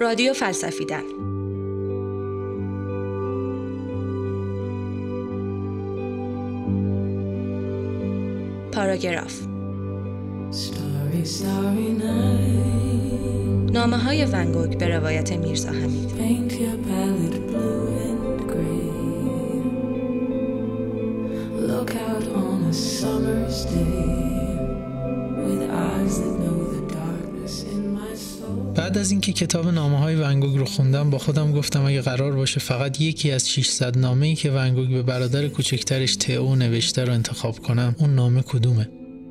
رادیو فلسفیدن. پاراگراف. نامه های ونگوگ به روایت میرزا حمید. بعد از اینکه کتاب نامه های ونگوگ رو خوندم با خودم گفتم اگه قرار باشه فقط یکی از 600 نامه ای که ونگوگ به برادر کوچکترش تئو نوشته رو انتخاب کنم اون نامه کدومه؟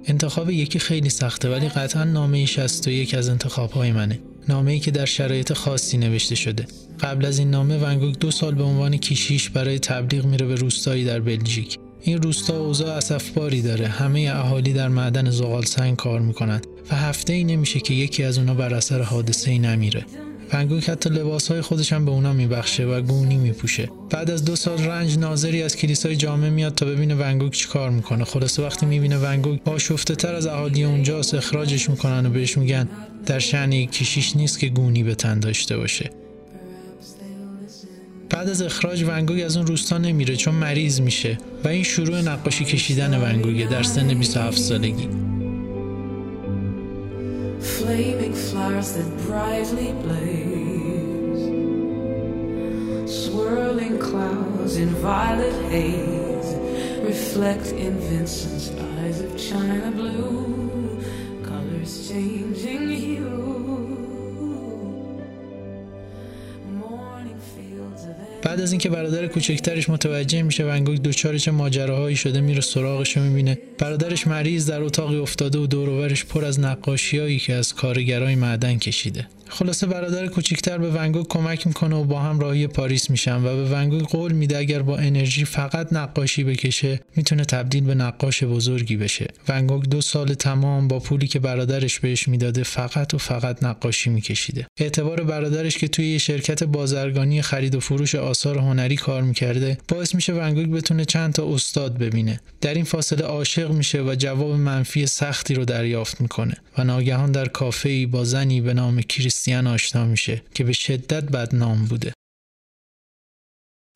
انتخاب یکی خیلی سخته ولی قطعا نامه 61 از انتخاب های منه. نامه ای که در شرایط خاصی نوشته شده. قبل از این نامه ونگوگ دو سال به عنوان کیشیش برای تبلیغ میره به روستایی در بلژیک. این روستا اوضاع اسفباری داره. همه اهالی در معدن زغال سنگ کار می‌کنند. و هفته ای نمیشه که یکی از اونا بر اثر حادثه ای نمیره. ونگوگ حتی لباس های خودش هم به اونا میبخشه و گونی میپوشه. بعد از دو سال رنج ناظری از کلیسای جامعه میاد تا ببینه ونگوگ چی کار می‌کنه. خلاصه وقتی می‌بینه ونگوگ آشفته تر از اهالی اونجاست اخراجش می‌کنن و بهش میگن در یک کشیش نیست که گونی به تن داشته باشه. بعد از اخراج ونگوگ از اون روستا نمیره چون مریض میشه و این شروع نقاشی کشیدن ونگوگه در سن 27 سالگی. Flaming flowers that brightly blaze. Swirling clouds in violet haze Reflect in Vincent's eyes of china blue بعد از اینکه برادر کوچکترش متوجه میشه ونگوگ دوچار چه ماجراهایی شده میره سراغش و می‌بینه. برادرش مریض در اتاقی افتاده و دوروبرش پر از نقاشیایی که از کارگرای معدن کشیده. خلاصه برادر کوچکتر به ونگوگ کمک می‌کنه و با هم راهی پاریس میشن و به ونگوگ قول میده اگر با انرژی فقط نقاشی بکشه می‌تونه تبدیل به نقاش بزرگی بشه. ونگوگ دو سال تمام با پولی که برادرش بهش می‌داده فقط و فقط نقاشی میکشیده. اعتبار برادرش که توی یه شرکت بازرگانی خرید و فروش آثار هنری کار می‌کرده باعث میشه ونگوگ بتونه چند تا استاد ببینه. در این فاصله عاشق میشه و جواب منفی سختی رو دریافت می‌کنه و ناگهان در کافه با زنی به نام کریستیان آشنا میشه که به شدت بدنام بوده.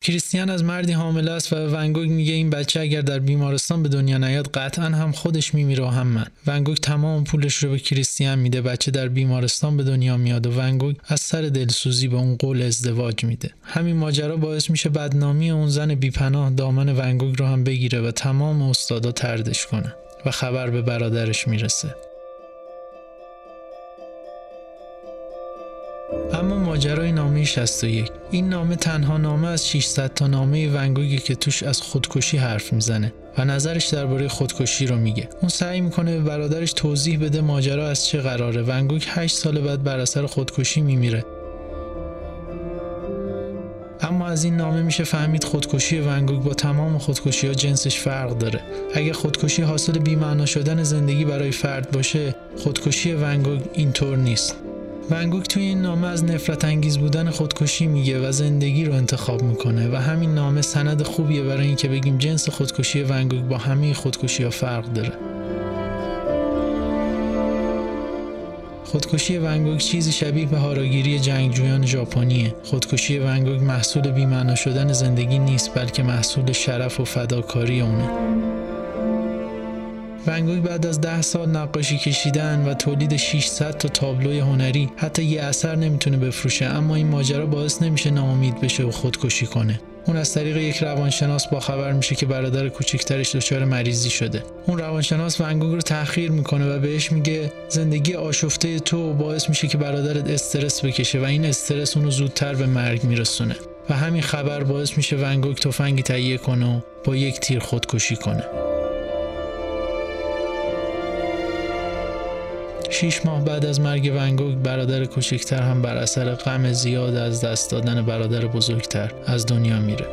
کریستیان از مردی حامل است و ونگوگ میگه این بچه اگر در بیمارستان به دنیا نیاد قطعا هم خودش میمیره هم من. ونگوگ تمام پولش رو به کریستیان میده. بچه در بیمارستان به دنیا میاد و ونگوگ از سر دلسوزی به اون قول ازدواج میده. همین ماجرا باعث میشه بدنامی اون زن بیپناه دامن ونگوگ رو هم بگیره و تمام استادا تردش کنه و خبر به برادرش می‌رسه. ماجرای نامه 61 این نامه تنها نامه از 600 تا نامه ونگوگی که توش از خودکشی حرف می‌زنه و نظرش درباره خودکشی رو میگه. اون سعی می‌کنه به برادرش توضیح بده ماجرا از چه قراره. ونگوگ 8 سال بعد بر اثر خودکشی میمیره. اما از این نامه میشه فهمید خودکشی ونگوگ با تمام خودکشی ها جنسش فرق داره. اگه خودکشی حاصل بیمعنا شدن زندگی برای فرد باشه خودکشی ونگوگ اینطور نیست. ونگوک توی این نامه از نفرت انگیز بودن خودکشی میگه و زندگی رو انتخاب می‌کنه و همین نامه سند خوبیه برای اینکه بگیم جنس خودکشی ونگوک با همه خودکشی ها فرق داره خودکشی ونگوگ چیزی شبیه به هاراگیری جنگجویان ژاپنیه. خودکشی ونگوگ محصول بی‌معنا شدن زندگی نیست بلکه محصول شرف و فداکاری اونه. ونگوگ بعد از ده سال نقاشی کشیدن و تولید 600 تا تابلوی هنری حتی یه اثر نمی‌تونه بفروشه اما این ماجرا باعث نمیشه ناامید بشه و خودکشی کنه. اون از طریق یک روانشناس با خبر میشه که برادر کوچکترش دچار مریضی شده. اون روانشناس ونگوگ رو تحقیر می‌کنه و بهش میگه زندگی آشفته تو باعث میشه که برادرت استرس بکشه و این استرس اونو زودتر به مرگ میرسونه. و همین خبر باعث میشه ونگوگ تفنگی تهیه کنه و با یک تیر خودکشی کنه. شیش ماه بعد از مرگ ونگوگ برادر کوچکتر هم بر اثر غم زیاد از دست دادن برادر بزرگتر از دنیا میره.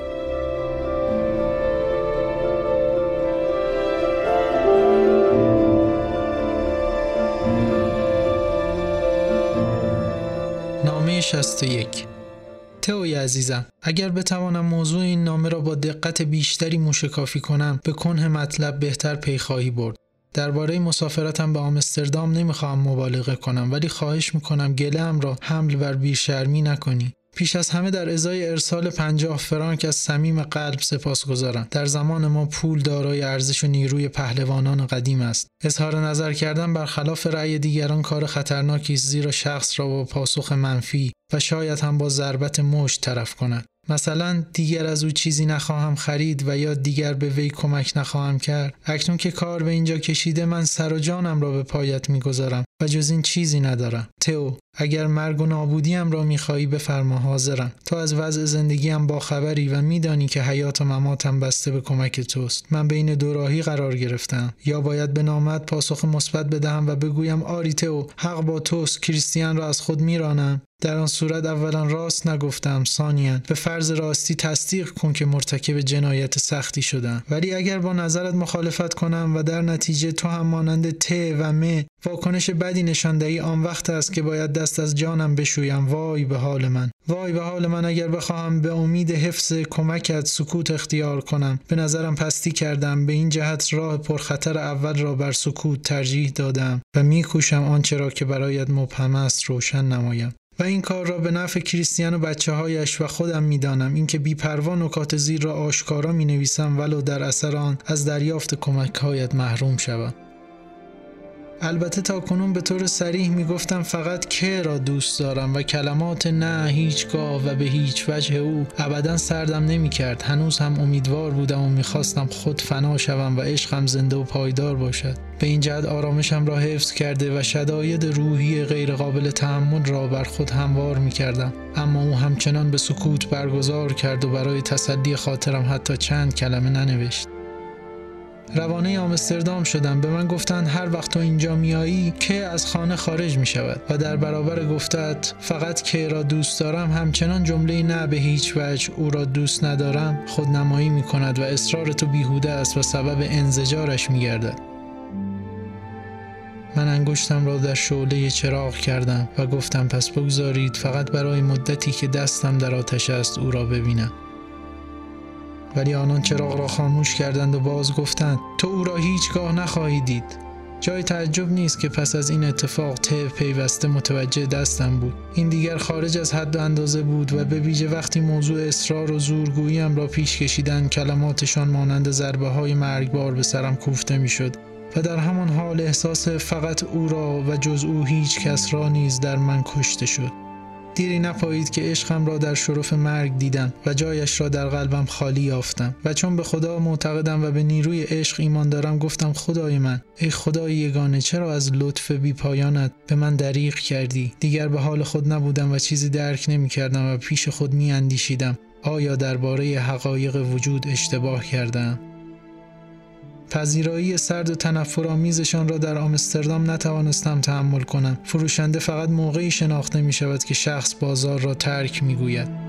نامه 61 توی عزیزم اگر بتوانم موضوع این نامه را با دقت بیشتری موشکافی کنم به کنه مطلب بهتر پی خواهی برد. درباره مسافرتم به آمستردام نمی‌خواهم مبالغه کنم ولی خواهش می‌کنم گلم را حمل بر بیشرمی نکنی پیش از همه در ازای ارسال پنجاه فرانک از صمیم قلب سپاس گذارم. در زمان ما پول دارای ارزش و نیروی پهلوانان قدیم است. اظهار نظر کردن برخلاف رأی دیگران کار خطرناکی است زیرا شخص را با پاسخ منفی و شاید هم با ضربت مشت طرف کند. مثلا دیگر از او چیزی نخواهم خرید و یا دیگر به وی کمک نخواهم کرد. اکنون که کار به اینجا کشیده من سر و جانم را به پایت می‌گذارم و جز این چیزی ندارم. تئو اگر مرگ و نابودیم را می‌خواهی بفرما حاضرم. تو از وضع زندگیم با خبری و میدانی که حیات و مماتم بسته به کمک توست. من بین دو راهی قرار گرفتم. یا باید به نامت پاسخ مثبت بدهم و بگویم آری تئو حق با توست کریستیان را از خود میرانم. در آن صورت اولا راست نگفتم ثانیا به فرض راستی تصدیق کن که مرتکب جنایت سختی شدم. ولی اگر با نظرت مخالفت کنم و در نتیجه تو هم مانند ت و م واکنش بدی نشان دهی آن وقت است که باید دست از جانم بشویم. وای به حال من. وای به حال من اگر بخواهم به امید حفظ کمکت سکوت اختیار کنم. به نظرم پستی کردم. به این جهت راه پرخطر اول را بر سکوت ترجیح دادم و میکوشم آنچه را که برایت مبهم است روشن نمایم. و این کار را به نفع کریستیان و بچه هایش و خودم می‌دانم. اینکه بیپروا نکات زیر را آشکارا می نویسم ولو در اثر آن از دریافت کمک هایت محروم شوم. البته تا کنون به طور سریح می گفتم فقط که را دوست دارم و کلمات نه هیچگاه و به هیچ وجه او ابدا سردم نمی کرد هنوز هم امیدوار بودم و می‌خواستم خود فنا شوم و عشقم زنده و پایدار باشد. به این جهت آرامشم را حفظ کرده و شداید روحی غیرقابل تحمل را بر خود هموار می کردم اما او همچنان به سکوت برگزار کرد و برای تسلی خاطرم حتی چند کلمه ننوشت. روانه آمستردام شدم. به من گفتند هر وقت تو اینجا میایی که از خانه خارج می شود و در برابر گفتت فقط که را دوست دارم همچنان جمله نه به هیچ وجه او را دوست ندارم خودنمایی می کند و اصرار تو بیهوده است و سبب انزجارش می گردد. من انگشتم را در شعله چراغ کردم و گفتم پس بگذارید فقط برای مدتی که دستم در آتش است او را ببینم. ولی آنان چراغ را خاموش کردند و باز گفتند تو او را هیچگاه نخواهی دید. جای تعجب نیست که پس از این اتفاق ته پیوسته متوجه دستم بود. این دیگر خارج از حد و اندازه بود و به ویژه وقتی موضوع اصرار و زورگوییم را پیش کشیدن کلماتشان مانند ضربه های مرگبار به سرم کوفته می‌شد و در همان حال احساس فقط او را و جز او هیچ کس را نیز در من کشته شد. دیری نپایید که عشقم را در شرف مرگ دیدم و جایش را در قلبم خالی یافتم. و چون به خدا معتقدم و به نیروی عشق ایمان دارم گفتم خدای من ای خدای یگانه چرا از لطف بی پایانت به من دریغ کردی؟ دیگر به حال خود نبودم و چیزی درک نمی کردم و پیش خود می اندیشیدم آیا درباره حقایق وجود اشتباه کردم؟ پذیرایی سرد و تنفرآمیزشان را در آمستردام نتوانستم تحمل کنم. فروشنده فقط موقعی شناخته می شود که شخص بازار را ترک می گوید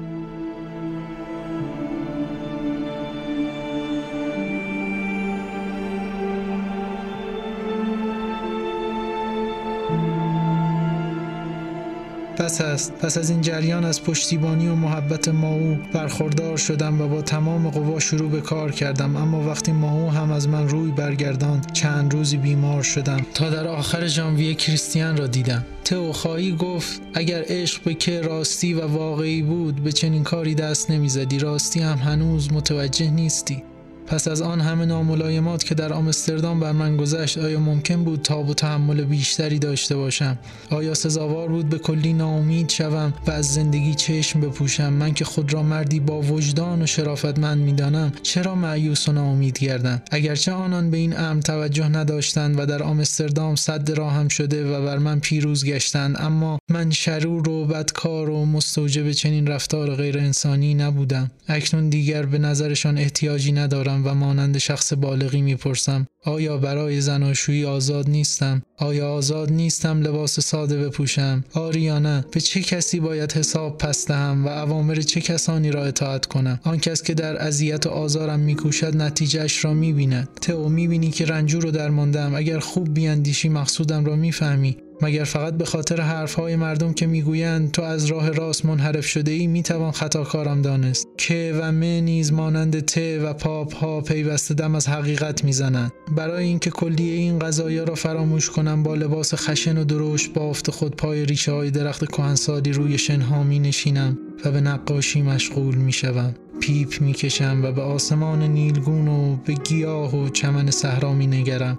پس است. پس از این جریان از پشتیبانی و محبت ماهو برخوردار شدم و با تمام قوا شروع به کار کردم. اما وقتی ماهو هم از من روی برگرداند چند روزی بیمار شدم. تا در آخر ژانویه کریستیان را دیدم. خواهی گفت اگر عشق به که راستی و واقعی بود به چنین کاری دست نمی‌زدی. راستی هم هنوز متوجه نیستی. پس از آن همه ناملایمات که در آمستردام بر من گذشت آیا ممکن بود تاب و تحمل بیشتری داشته باشم؟ آیا سزاوار بود به کلی ناامید شوم و از زندگی چشم بپوشم؟ من که خود را مردی با وجدان و شرافتمند می‌دانم چرا معیوس و ناامید گردم؟ اگرچه آنان به این امر توجه نداشتند و در آمستردام صد راهم شده و بر من پیروز گشتند اما من شرور و بدکار و مستوجب چنین رفتار غیر انسانی نبودم. اکنون دیگر به نظرشان احتیاجی ندارم. و مانند شخص بالغی می‌پرسم آیا برای زناشویی آزاد نیستم؟ آیا آزاد نیستم لباس ساده بپوشم؟ آری یا نه؟ به چه کسی باید حساب پس دهم و اوامر چه کسانی را اطاعت کنم؟ آن کس که در اذیت و آزارم میکوشد نتیجهش را می‌بیند. تو می‌بینی که رنجور رو درماندم اگر خوب بیاندیشی مقصودم را می‌فهمی. مگر فقط به خاطر حرفهای مردم که می‌گویند تو از راه راست منحرف شده ای می‌توان خطاکارم دانست که و من نیز مانند ته و پاپ ها پیوسته دم از حقیقت می‌زنند برای اینکه کلیه این قضایا را فراموش کنم با لباس خشن و دروش بافت خود پای ریشه های درخت کهنسالی روی شنها می نشینم و به نقاشی مشغول می شوم. پیپ می کشم و به آسمان نیلگون و به گیاه و چمن صحرا می نگرم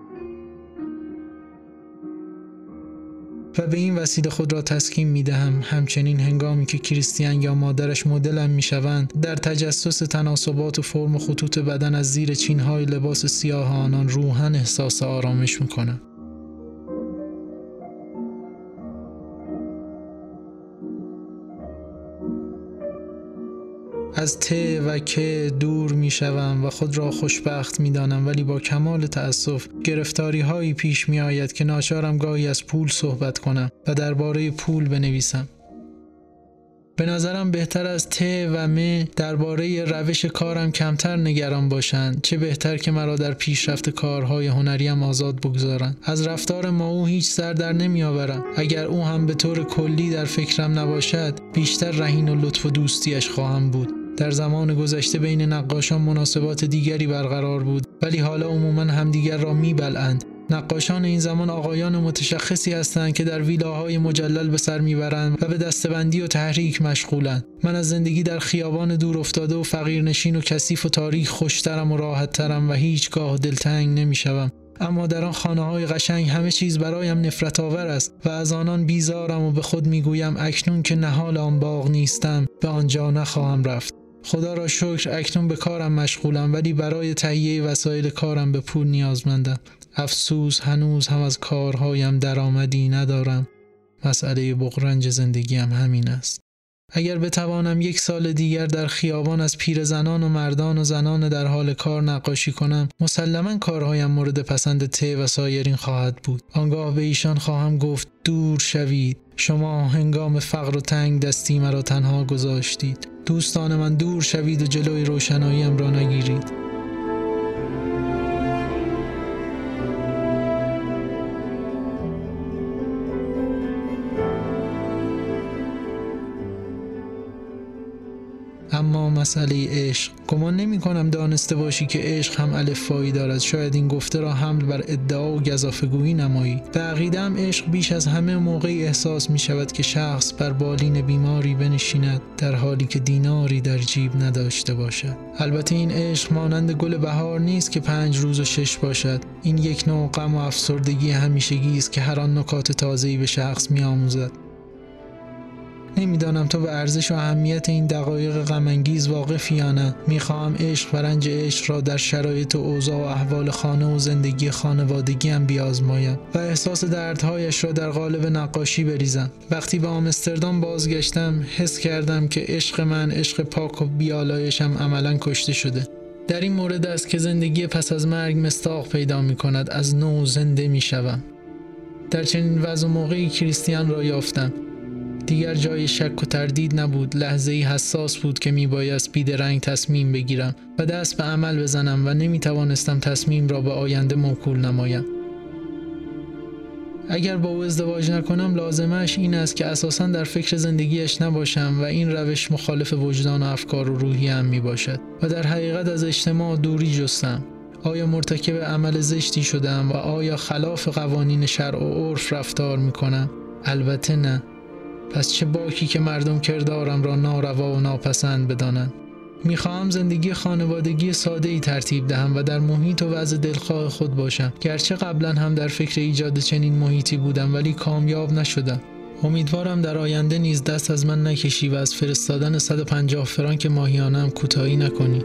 و به این وسیله خود را تسکین می دهم همچنین هنگامی که کریستیان یا مادرش مدلم می شوند در تجسس تناسبات و فرم خطوط بدن از زیر چینهای لباس سیاه آنان روحن احساس آرامش می کنم. از ته و که دور می شوم و خود را خوشبخت می دانم ولی با کمال تأسف گرفتاری هایی پیش می آید که ناچارم گاهی از پول صحبت کنم و درباره پول بنویسم. به نظرم بهتر از ته و مه درباره روش کارم کمتر نگران باشند چه بهتر که مرا در پیشرفت کارهای هنریم آزاد بگذارند. از رفتار ما او هیچ سر در نمیآورم. اگر او هم به طور کلی در فکرم نباشد بیشتر رهین و لطف و دوستیش خواهم بود. در زمان گذشته بین نقاشان مناسبات دیگری برقرار بود ولی حالا عموما همدیگر را میبلند نقاشان این زمان آقایان متشخصی هستند که در ویلاهای مجلل به سر می‌برند و به دستبندی و تحریک مشغولند. من از زندگی در خیابان دور افتاده و فقیرنشین و کثیف و تاریخ خوشترم و راحتترم و هیچگاه دلتنگ نمی‌شوم. اما در آن خانه های قشنگ همه چیز برایم نفرت آور است و از آنان بیزارم و به خود می‌گویم اکنون که نهال آن باغ نیستم به آنجا نخواهم رفت. خدا را شکر اکنون به کارم مشغولم ولی برای تهیه وسایل کارم به پول نیازمندم افسوس هنوز هم از کارهایم درآمدی ندارم. مسئله بغرنج زندگیم همین است. اگر بتوانم یک سال دیگر در خیابان از پیرزنان و مردان و زنان در حال کار نقاشی کنم مسلما کارهایم مورد پسند ته و سایرین خواهد بود. آنگاه به ایشان خواهم گفت دور شوید. شما هنگام فقر و تنگ دستی مرا تنها گذاشتید. دوستان من دور شوید و جلوی روشناییم را نگیرید. مسئله عشق. گمان نمی کنم دانسته باشی که عشق هم الفایی دارد. شاید این گفته را حمل بر ادعا و گذافگویی نمایی. به عشق بیش از همه موقعی احساس می شود که شخص بر بالین بیماری بنشیند در حالی که دیناری در جیب نداشته باشد. البته این عشق مانند گل بهار نیست که پنج روز و شش باشد. این یک نوع غم و افسردگی همیشگی است که هر آن نکات تازه‌ای به شخص می آموزد نمی‌دانم تو به ارزش و اهمیت این دقایق غمانگیز واقفی یا نه. می‌خواهم عشق و رنج عشق را در شرایط و اوضاع و احوال خانه و زندگی خانوادگی هم بیازمایم و احساس دردهایش را در قالب نقاشی بریزم. وقتی به آمستردام بازگشتم حس کردم که عشق من عشق پاک و بیالایشم عملا کشته شده. در این مورد است که زندگی پس از مرگ مستاق پیدا می کند از نو زنده می شوم. در چنین وضع موقعی کریستیان را یافتم. دیگر جای شک و تردید نبود. لحظه ای حساس بود که می بایست بیدرنگ تصمیم بگیرم و دست به عمل بزنم و نمی توانستم تصمیم را به آینده موکول نمایم. اگر با او ازدواج نکنم لازمش این است که اساسا در فکر زندگیش نباشم و این روش مخالف وجدان و افکار و روحی هم می باشد و در حقیقت از اجتماع دوری جستم. آیا مرتکب عمل زشتی شدم و آیا خلاف قوانین شرع و عرف رفتار می کنم؟ البته نه. پس چه باکی که مردم کردارم را ناروا و ناپسند بدانند؟ می‌خواهم زندگی خانوادگی ساده ای ترتیب دهم و در محیط و وضع دلخواه خود باشم. گرچه قبلا هم در فکر ایجاد چنین محیطی بودم ولی کامیاب نشدم. امیدوارم در آینده نیز دست از من نکشی و از فرستادن 150 فرانک ماهیانم کوتاهی نکنی.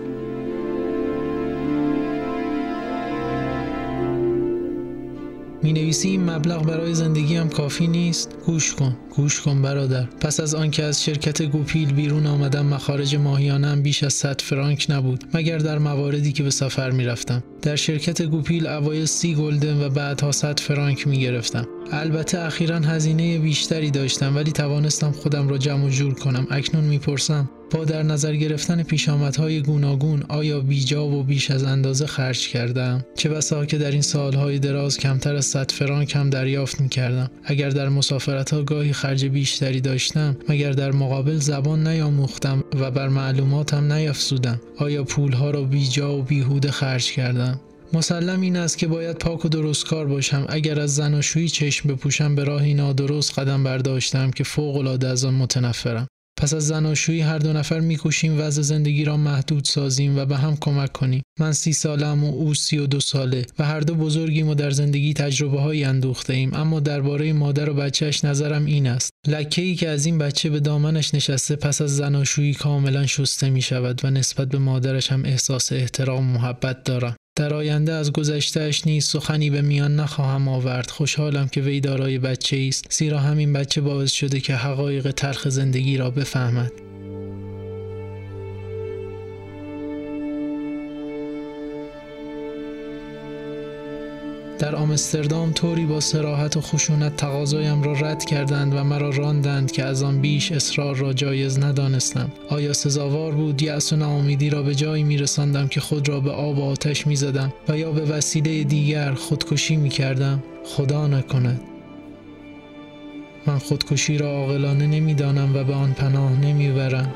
می نویسی این مبلغ برای زندگیم کافی نیست. گوش کن گوش کن برادر. پس از آنکه از شرکت گوپیل بیرون آمدم مخارج ماهیانم بیش از 100 فرانک نبود مگر در مواردی که به سفر می‌رفتم. در شرکت گوپیل اوایل سی گلدن و بعدها 100 فرانک می گرفتم البته اخیرا هزینه بیشتری داشتم ولی توانستم خودم را جمع و جور کنم. اکنون می‌پرسم با در نظر گرفتن پیشامدهای گوناگون آیا بیجا و بیش از اندازه خرج کردم؟ چه بسا که در این سالهای دراز کمتر از 100 فرانک هم دریافت می کردم اگر در مسافرت ها گاهی خرج بیشتری داشتم مگر در مقابل زبان نیاموختم و بر معلوماتم نیافزودم. آیا پولها را بیجا و بیهوده خرج کردم؟ مسلم این است که باید پاک و درست کار باشم. اگر از زناشویی چشم بپوشم به راهی نادرست قدم برداشتم که فوق العاده از آن متنفرم. پس از زناشویی هر دو نفر میکوشیم وضع زندگی را محدود سازیم و به هم کمک کنیم. من سی سالم و او سی و دو ساله و هر دو بزرگیم و در زندگی تجربه هایی اندوخته ایم اما درباره مادر و بچهش نظرم این است. لکه ای که از این بچه به دامنش نشسته پس از زناشویی کاملا شسته می شود و نسبت به مادرش هم احساس احترام و محبت دارم. در آینده از گذشتهش نیز سخنی به میان نخواهم آورد. خوشحالم که وی دارای بچه است زیرا همین بچه باعث شده که حقایق تلخ زندگی را بفهمد. در آمستردام طوری با سراحت و خشونت تقاضایم را رد کردند و مرا راندند که از آن بیش اصرار را جایز ندانستم. آیا سزاوار بود؟ یأس و ناامیدی را به جایی میرساندم که خود را به آب و آتش می‌زدم و یا به وسیله دیگر خودکشی می‌کردم؟ خدا نکند. من خودکشی را عاقلانه نمی‌دانم و به آن پناه نمی‌برم.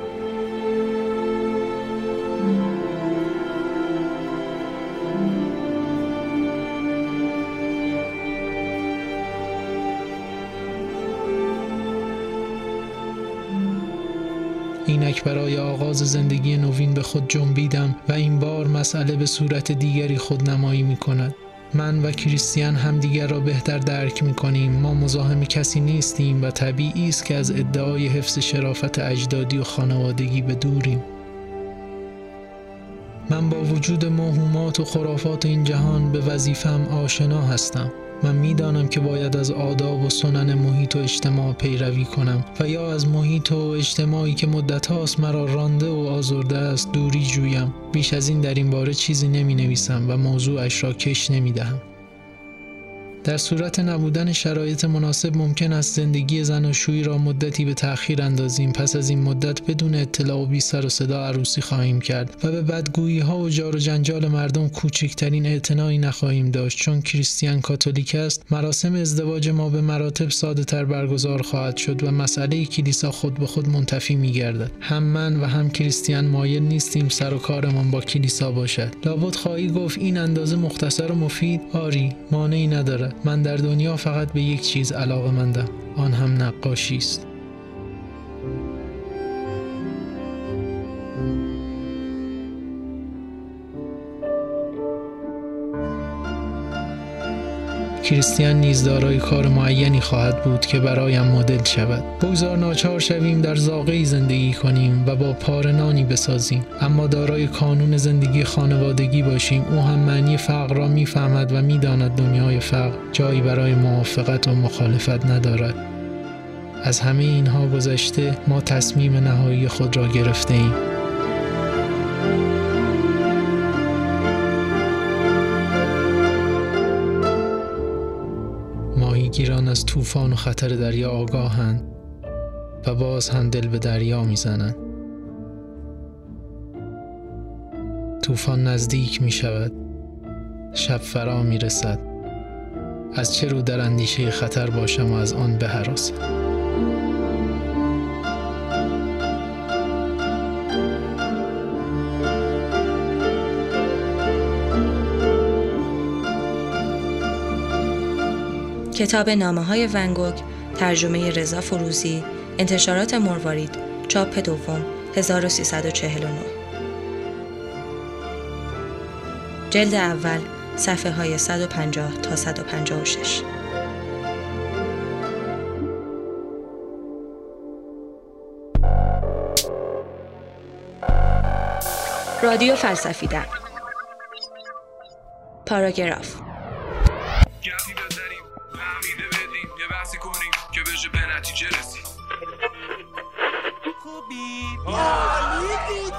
برای آغاز زندگی نوین به خود جنبیدم و این بار مسئله به صورت دیگری خود نمایی می کند. من و کریستیان همدیگر را بهتر درک می کنیم ما مزاحم کسی نیستیم و طبیعی است که از ادعای حفظ شرافت اجدادی و خانوادگی به دوریم. من با وجود موهومات و خرافات این جهان به وظیفم آشنا هستم. من می‌دانم که باید از آداب و سنن محیط و اجتماع پیروی کنم و یا از محیط و اجتماعی که مدت هاست مرا رانده و آزرده است دوری جویم بیش از این در این باره چیزی نمی نویسم و موضوعش را کش نمی دهم. در صورت نبودن شرایط مناسب ممکن است زندگی زناشویی را مدتی به تأخیر اندازیم. پس از این مدت بدون اطلاع و بی سر و صدا عروسی خواهیم کرد و به بدگویی ها و جار و جنجال مردم کوچکترین اعتنایی نخواهیم داشت. چون کریستیان کاتولیک است مراسم ازدواج ما به مراتب ساده تر برگزار خواهد شد و مسئله کلیسا خود به خود منتفی می گردد. هم من و هم کریستیان مایل نیستیم سر و کارمان با کلیسا باشد. لابد خواهی گفت این اندازه مختصر و مفید؟ آری مانعی ندارد. من در دنیا فقط به یک چیز علاقه مندم. آن هم نقاشی است. کریستیان نیز دارای کار معینی خواهد بود که برایم مدل شود. بگذار ناچار شویم در زاغه زندگی کنیم و با پارنانی بسازیم. اما دارای کانون زندگی خانوادگی باشیم. او هم معنی فقر را می‌فهمد و می‌داند دنیای فقر جایی برای موافقت و مخالفت ندارد. از همه اینها گذشته ما تصمیم نهایی خود را گرفته ایم از طوفان و خطر دریا آگاهند و باز هم دل به دریا می‌زنند طوفان نزدیک می شود شب فرا می رسد از چه رو در اندیشه خطر باشم و از آن بهراسم کتاب نامه های ونگوک ترجمه رضا فروزی انتشارات مروارید چاپ دوم 1349 جلد اول صفحه های 150 تا 156 رادیو فلسفیدن پاراگراف. نتیجه رسید. خوبی. عالی